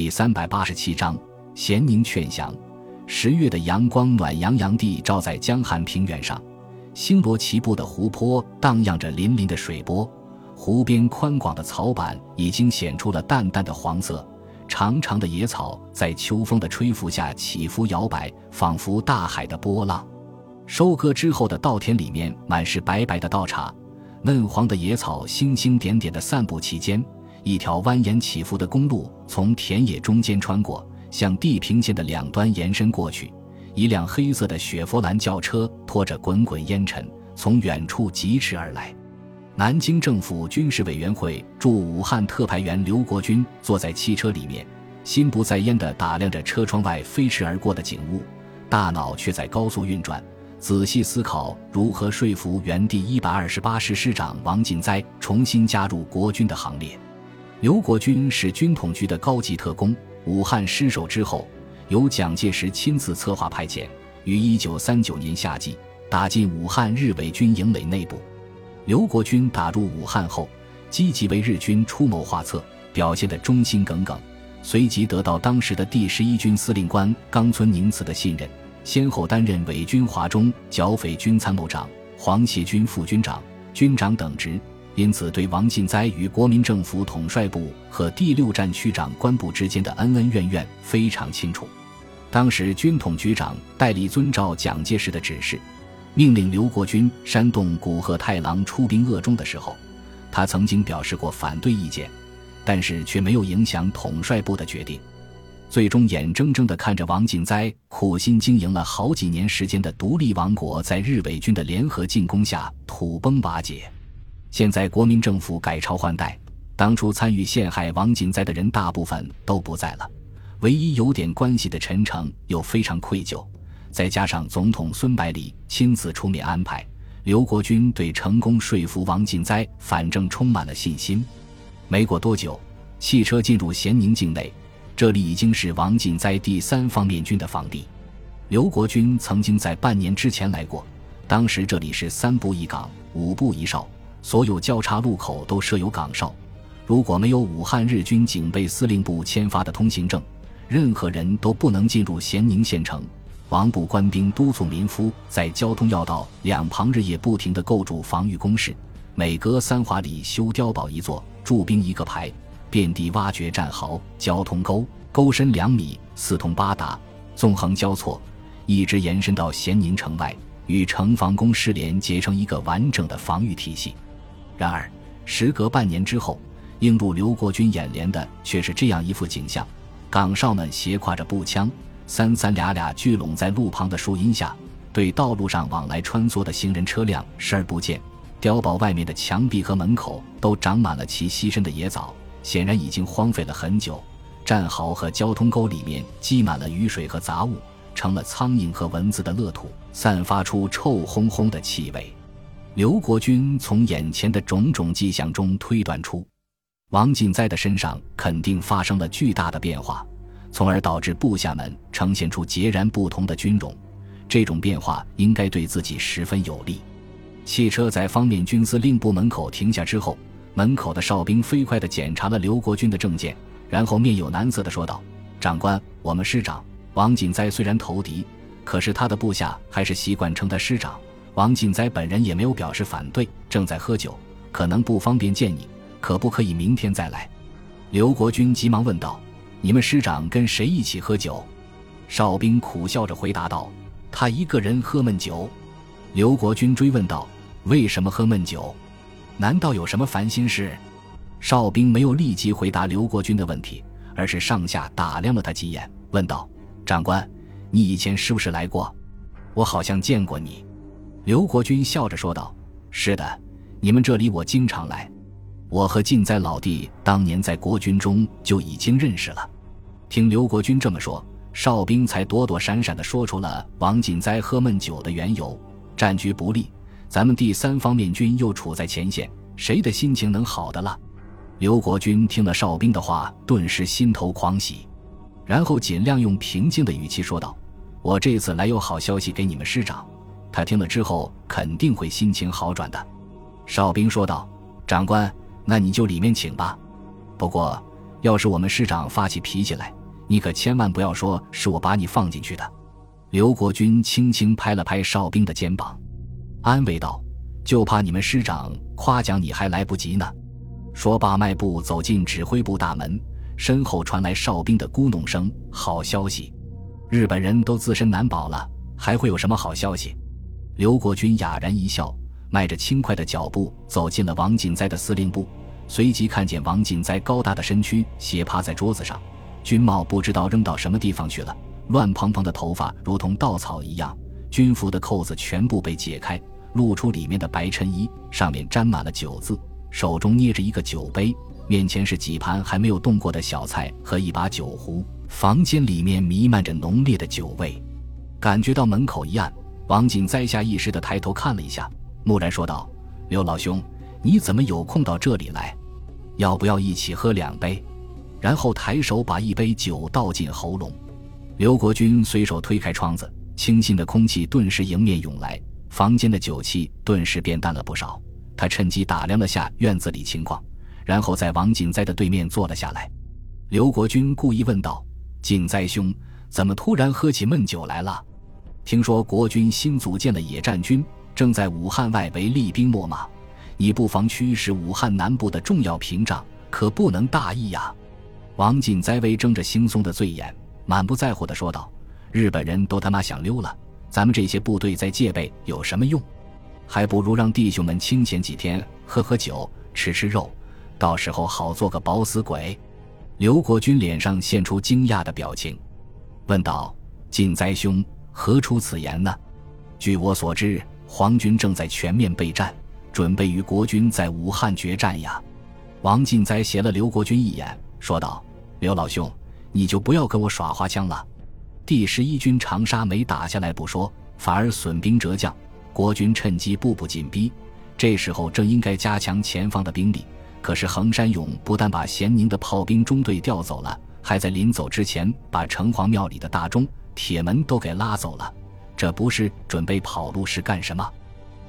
第三百八十七章咸宁劝降。十月的阳光暖洋洋地照在江汉平原上，星罗棋布的湖泊荡漾着粼粼的水波，湖边宽广的草板已经显出了淡淡的黄色，长长的野草在秋风的吹拂下起伏摇摆，仿佛大海的波浪。收割之后的稻田里面满是白白的稻茬，嫩黄的野草星星点点的散布其间。一条蜿蜒起伏的公路从田野中间穿过，向地平线的两端延伸过去。一辆黑色的雪佛兰轿车拖着滚滚烟尘从远处疾驰而来。南京政府军事委员会驻武汉特派员刘国军坐在汽车里面，心不在焉地打量着车窗外飞驰而过的景物，大脑却在高速运转，仔细思考如何说服原第一百二十八师师长王进哉重新加入国军的行列。刘国军是军统局的高级特工。武汉失守之后，由蒋介石亲自策划派遣，于1939年夏季打进武汉日伪军营垒内部。刘国军打入武汉后，积极为日军出谋划策，表现得忠心耿耿，随即得到当时的第十一军司令官冈村宁次的信任，先后担任伪军华中剿匪军参谋长、黄协军副军长、军长等职。因此，对王进哉与国民政府统帅部和第六战区长官部之间的恩恩怨怨非常清楚。当时，军统局长戴笠遵照蒋介石的指示，命令刘国军煽动古贺太郎出兵鄂中的时候，他曾经表示过反对意见，但是却没有影响统帅部的决定。最终，眼睁睁地看着王进哉苦心经营了好几年时间的独立王国，在日伪军的联合进攻下土崩瓦解。现在国民政府改朝换代，当初参与陷害王进哉的人大部分都不在了，唯一有点关系的陈诚又非常愧疚，再加上总统孙百里亲自出面安排，刘国军对成功说服王进哉反正充满了信心。没过多久，汽车进入咸宁境内，这里已经是王进哉第三方面军的防地。刘国军曾经在半年之前来过，当时这里是三步一岗，五步一哨。所有交叉路口都设有岗哨，如果没有武汉日军警备司令部签发的通行证，任何人都不能进入咸宁县城。王部官兵督促民夫在交通要道两旁日夜不停地构筑防御工事，每隔三华里修碉堡一座，驻兵一个排，遍地挖掘战壕、交通沟，沟深两米，四通八达，纵横交错，一直延伸到咸宁城外，与城防工事连结成一个完整的防御体系。然而，时隔半年之后，映入刘国军眼帘的却是这样一幅景象：岗哨们斜挎着步枪，三三俩俩聚拢在路旁的树荫下，对道路上往来穿梭的行人车辆视而不见。碉堡外面的墙壁和门口都长满了其栖身的野草，显然已经荒废了很久。战壕和交通沟里面积满了雨水和杂物，成了苍蝇和蚊子的乐土，散发出臭烘烘的气味。刘国军从眼前的种种迹象中推断出，王进哉的身上肯定发生了巨大的变化，从而导致部下们呈现出截然不同的军容。这种变化应该对自己十分有利。汽车在方面军司令部门口停下之后，门口的哨兵飞快地检查了刘国军的证件，然后面有难色地说道：“长官，我们师长王锦哉虽然投敌，可是他的部下还是习惯称他师长。”王进哉本人也没有表示反对，正在喝酒，可能不方便见你，可不可以明天再来？刘国军急忙问道：“你们师长跟谁一起喝酒？”哨兵苦笑着回答道：“他一个人喝闷酒。”刘国军追问道：“为什么喝闷酒？难道有什么烦心事？”哨兵没有立即回答刘国军的问题，而是上下打量了他几眼，问道：“长官，你以前是不是来过？我好像见过你。”刘国军笑着说道：“是的，你们这里我经常来。我和晋哉老弟当年在国军中就已经认识了。”听刘国军这么说，哨兵才躲躲闪闪地说出了王进哉喝闷酒的缘由：战局不利，咱们第三方面军又处在前线，谁的心情能好的了？刘国军听了哨兵的话，顿时心头狂喜，然后尽量用平静的语气说道：“我这次来有好消息给你们师长。”他听了之后肯定会心情好转的，哨兵说道：“长官，那你就里面请吧。不过要是我们师长发起脾气来，你可千万不要说是我把你放进去的。”刘国军轻轻拍了拍哨兵的肩膀，安慰道：“就怕你们师长夸奖你还来不及呢。”说罢，迈步走进指挥部大门，身后传来哨兵的咕哝声：“好消息！日本人都自身难保了，还会有什么好消息？”刘国军哑然一笑，迈着轻快的脚步走进了王锦哉的司令部，随即看见王锦哉高大的身躯斜趴在桌子上，军帽不知道扔到什么地方去了。乱蓬蓬的头发如同稻草一样，军服的扣子全部被解开，露出里面的白衬衣，上面沾满了酒渍，手中捏着一个酒杯，面前是几盘还没有动过的小菜和一把酒壶。房间里面弥漫着浓烈的酒味，感觉到门口一暗，王锦栽下意识的抬头看了一下，蓦然说道：“刘老兄，你怎么有空到这里来？要不要一起喝两杯？”然后抬手把一杯酒倒进喉咙。刘国军随手推开窗子，清新的空气顿时迎面涌来，房间的酒气顿时变淡了不少。他趁机打量了下院子里情况，然后在王锦哉的对面坐了下来。刘国军故意问道：“锦哉兄，怎么突然喝起闷酒来了？听说国军新组建了野战军，正在武汉外围厉兵秣马，你不妨驱使武汉南部的重要屏障，可不能大意呀。”王锦哉微睁着惺忪的醉眼。满不在乎的说道：“日本人都他妈想溜了，咱们这些部队在戒备有什么用？还不如让弟兄们清闲几天，喝喝酒，吃吃肉，到时候好做个饱死鬼。”刘国军脸上现出惊讶的表情，问道：“晋哉兄，何出此言呢？”据我所知，皇军正在全面备战，准备与国军在武汉决战呀。王进哉斜了刘国军一眼，说道：“刘老兄。”你就不要跟我耍花枪了。第十一军长沙没打下来不说，反而损兵折将，国军趁机步步紧逼。这时候正应该加强前方的兵力。可是横山勇不但把咸宁的炮兵中队调走了，还在临走之前把城隍庙里的大钟、铁门都给拉走了。这不是准备跑路是干什么？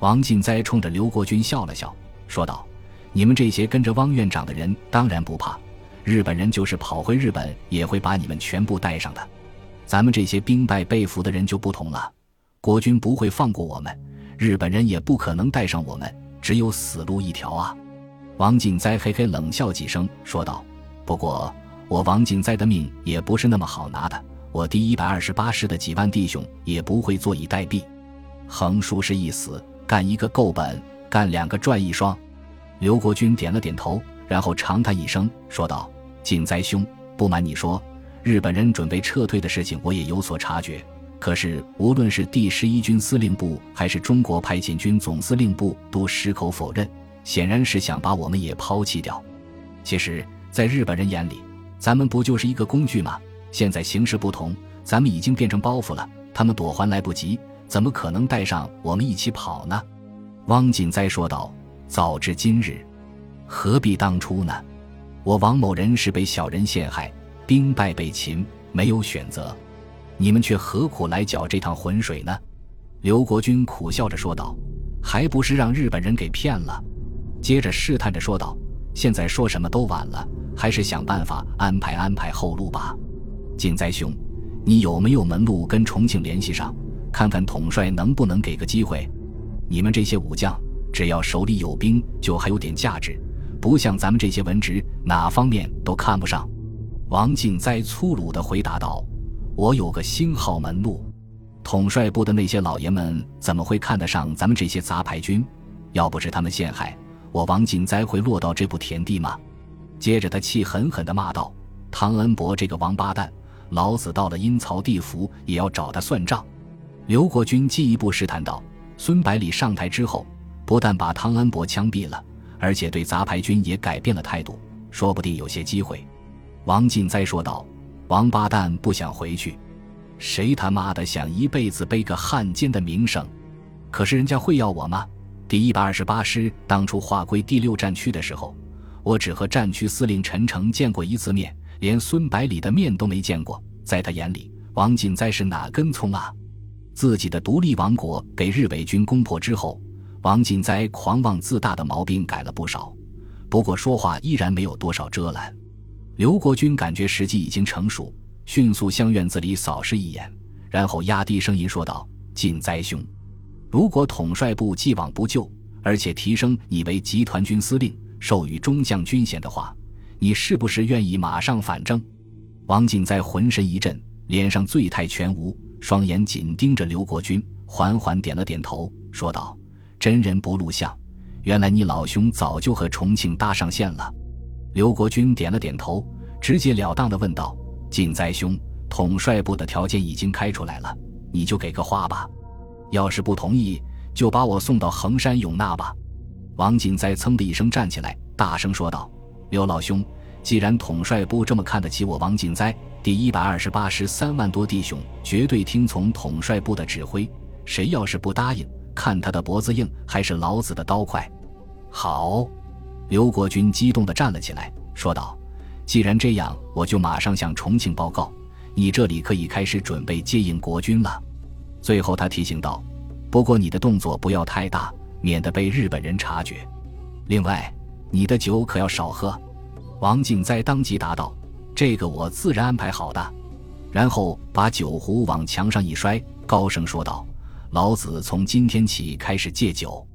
王进哉冲着刘国军笑了笑，说道：“你们这些跟着汪院长的人当然不怕。”日本人就是跑回日本，也会把你们全部带上的。咱们这些兵败被俘的人就不同了，国军不会放过我们，日本人也不可能带上我们，只有死路一条啊！王进哉嘿嘿冷笑几声，说道：“不过我王进哉的命也不是那么好拿的，我第一百二十八师的几万弟兄也不会坐以待毙。横竖是一死，干一个够本，干两个赚一双。”刘国军点了点头，然后长叹一声，说道。锦哉兄，不瞒你说，日本人准备撤退的事情我也有所察觉。可是无论是第十一军司令部还是中国派遣军总司令部，都矢口否认，显然是想把我们也抛弃掉。其实，在日本人眼里，咱们不就是一个工具吗？现在形势不同，咱们已经变成包袱了，他们躲还来不及，怎么可能带上我们一起跑呢？汪锦哉说道：“早知今日，何必当初呢？”我王某人是被小人陷害，兵败被擒，没有选择，你们却何苦来搅这趟浑水呢？刘国军苦笑着说道：“还不是让日本人给骗了。”接着试探着说道：“现在说什么都晚了，还是想办法安排安排后路吧。”锦哉兄，你有没有门路跟重庆联系上，看看统帅能不能给个机会？你们这些武将，只要手里有兵，就还有点价值。不像咱们这些文职，哪方面都看不上。王敬哉粗鲁地回答道：“我有个星号门路，统帅部的那些老爷们怎么会看得上咱们这些杂牌军？要不是他们陷害我，王敬哉会落到这步田地吗？”接着他气狠狠地骂道：“汤恩伯这个王八蛋，老子到了阴曹地府也要找他算账。”刘国军进一步试探道：“孙百里上台之后，不但把汤恩伯枪毙了。”而且对杂牌军也改变了态度，说不定有些机会。”王进哉说道，“王八蛋不想回去，谁他妈的想一辈子背个汉奸的名声？可是人家会要我吗？第一百二十八师当初划归第六战区的时候，我只和战区司令陈诚见过一次面，连孙百里的面都没见过。在他眼里，王进哉是哪根葱啊？自己的独立王国给日伪军攻破之后。”王进哉狂妄自大的毛病改了不少，不过说话依然没有多少遮拦。刘国军感觉时机已经成熟，迅速向院子里扫视一眼，然后压低声音说道：“晋哉兄，如果统帅部既往不咎，而且提升你为集团军司令，授予中将军衔的话，你是不是愿意马上反正？”王景哉浑身一震，脸上醉态全无，双眼紧盯着刘国军，缓缓点了点头，说道：“真人不露相，原来你老兄早就和重庆搭上线了。”刘国军点了点头，直截了当地问道：“景哉兄，统帅部的条件已经开出来了，你就给个话吧。要是不同意，就把我送到衡山永纳吧。”王锦哉噌的一声站起来，大声说道：“刘老兄，既然统帅部这么看得起我王进哉，第一百二十八师三万多弟兄绝对听从统帅部的指挥。谁要是不答应，看他的脖子硬还是老子的刀快。”好。刘国军激动地站了起来，说道：“既然这样，我就马上向重庆报告，你这里可以开始准备接应国军了。”最后，他提醒道：“不过你的动作不要太大，免得被日本人察觉。另外，你的酒可要少喝。”王进哉当即答道：“这个我自然安排好的。”然后把酒壶往墙上一摔，高声说道：“老子从今天起开始戒酒。”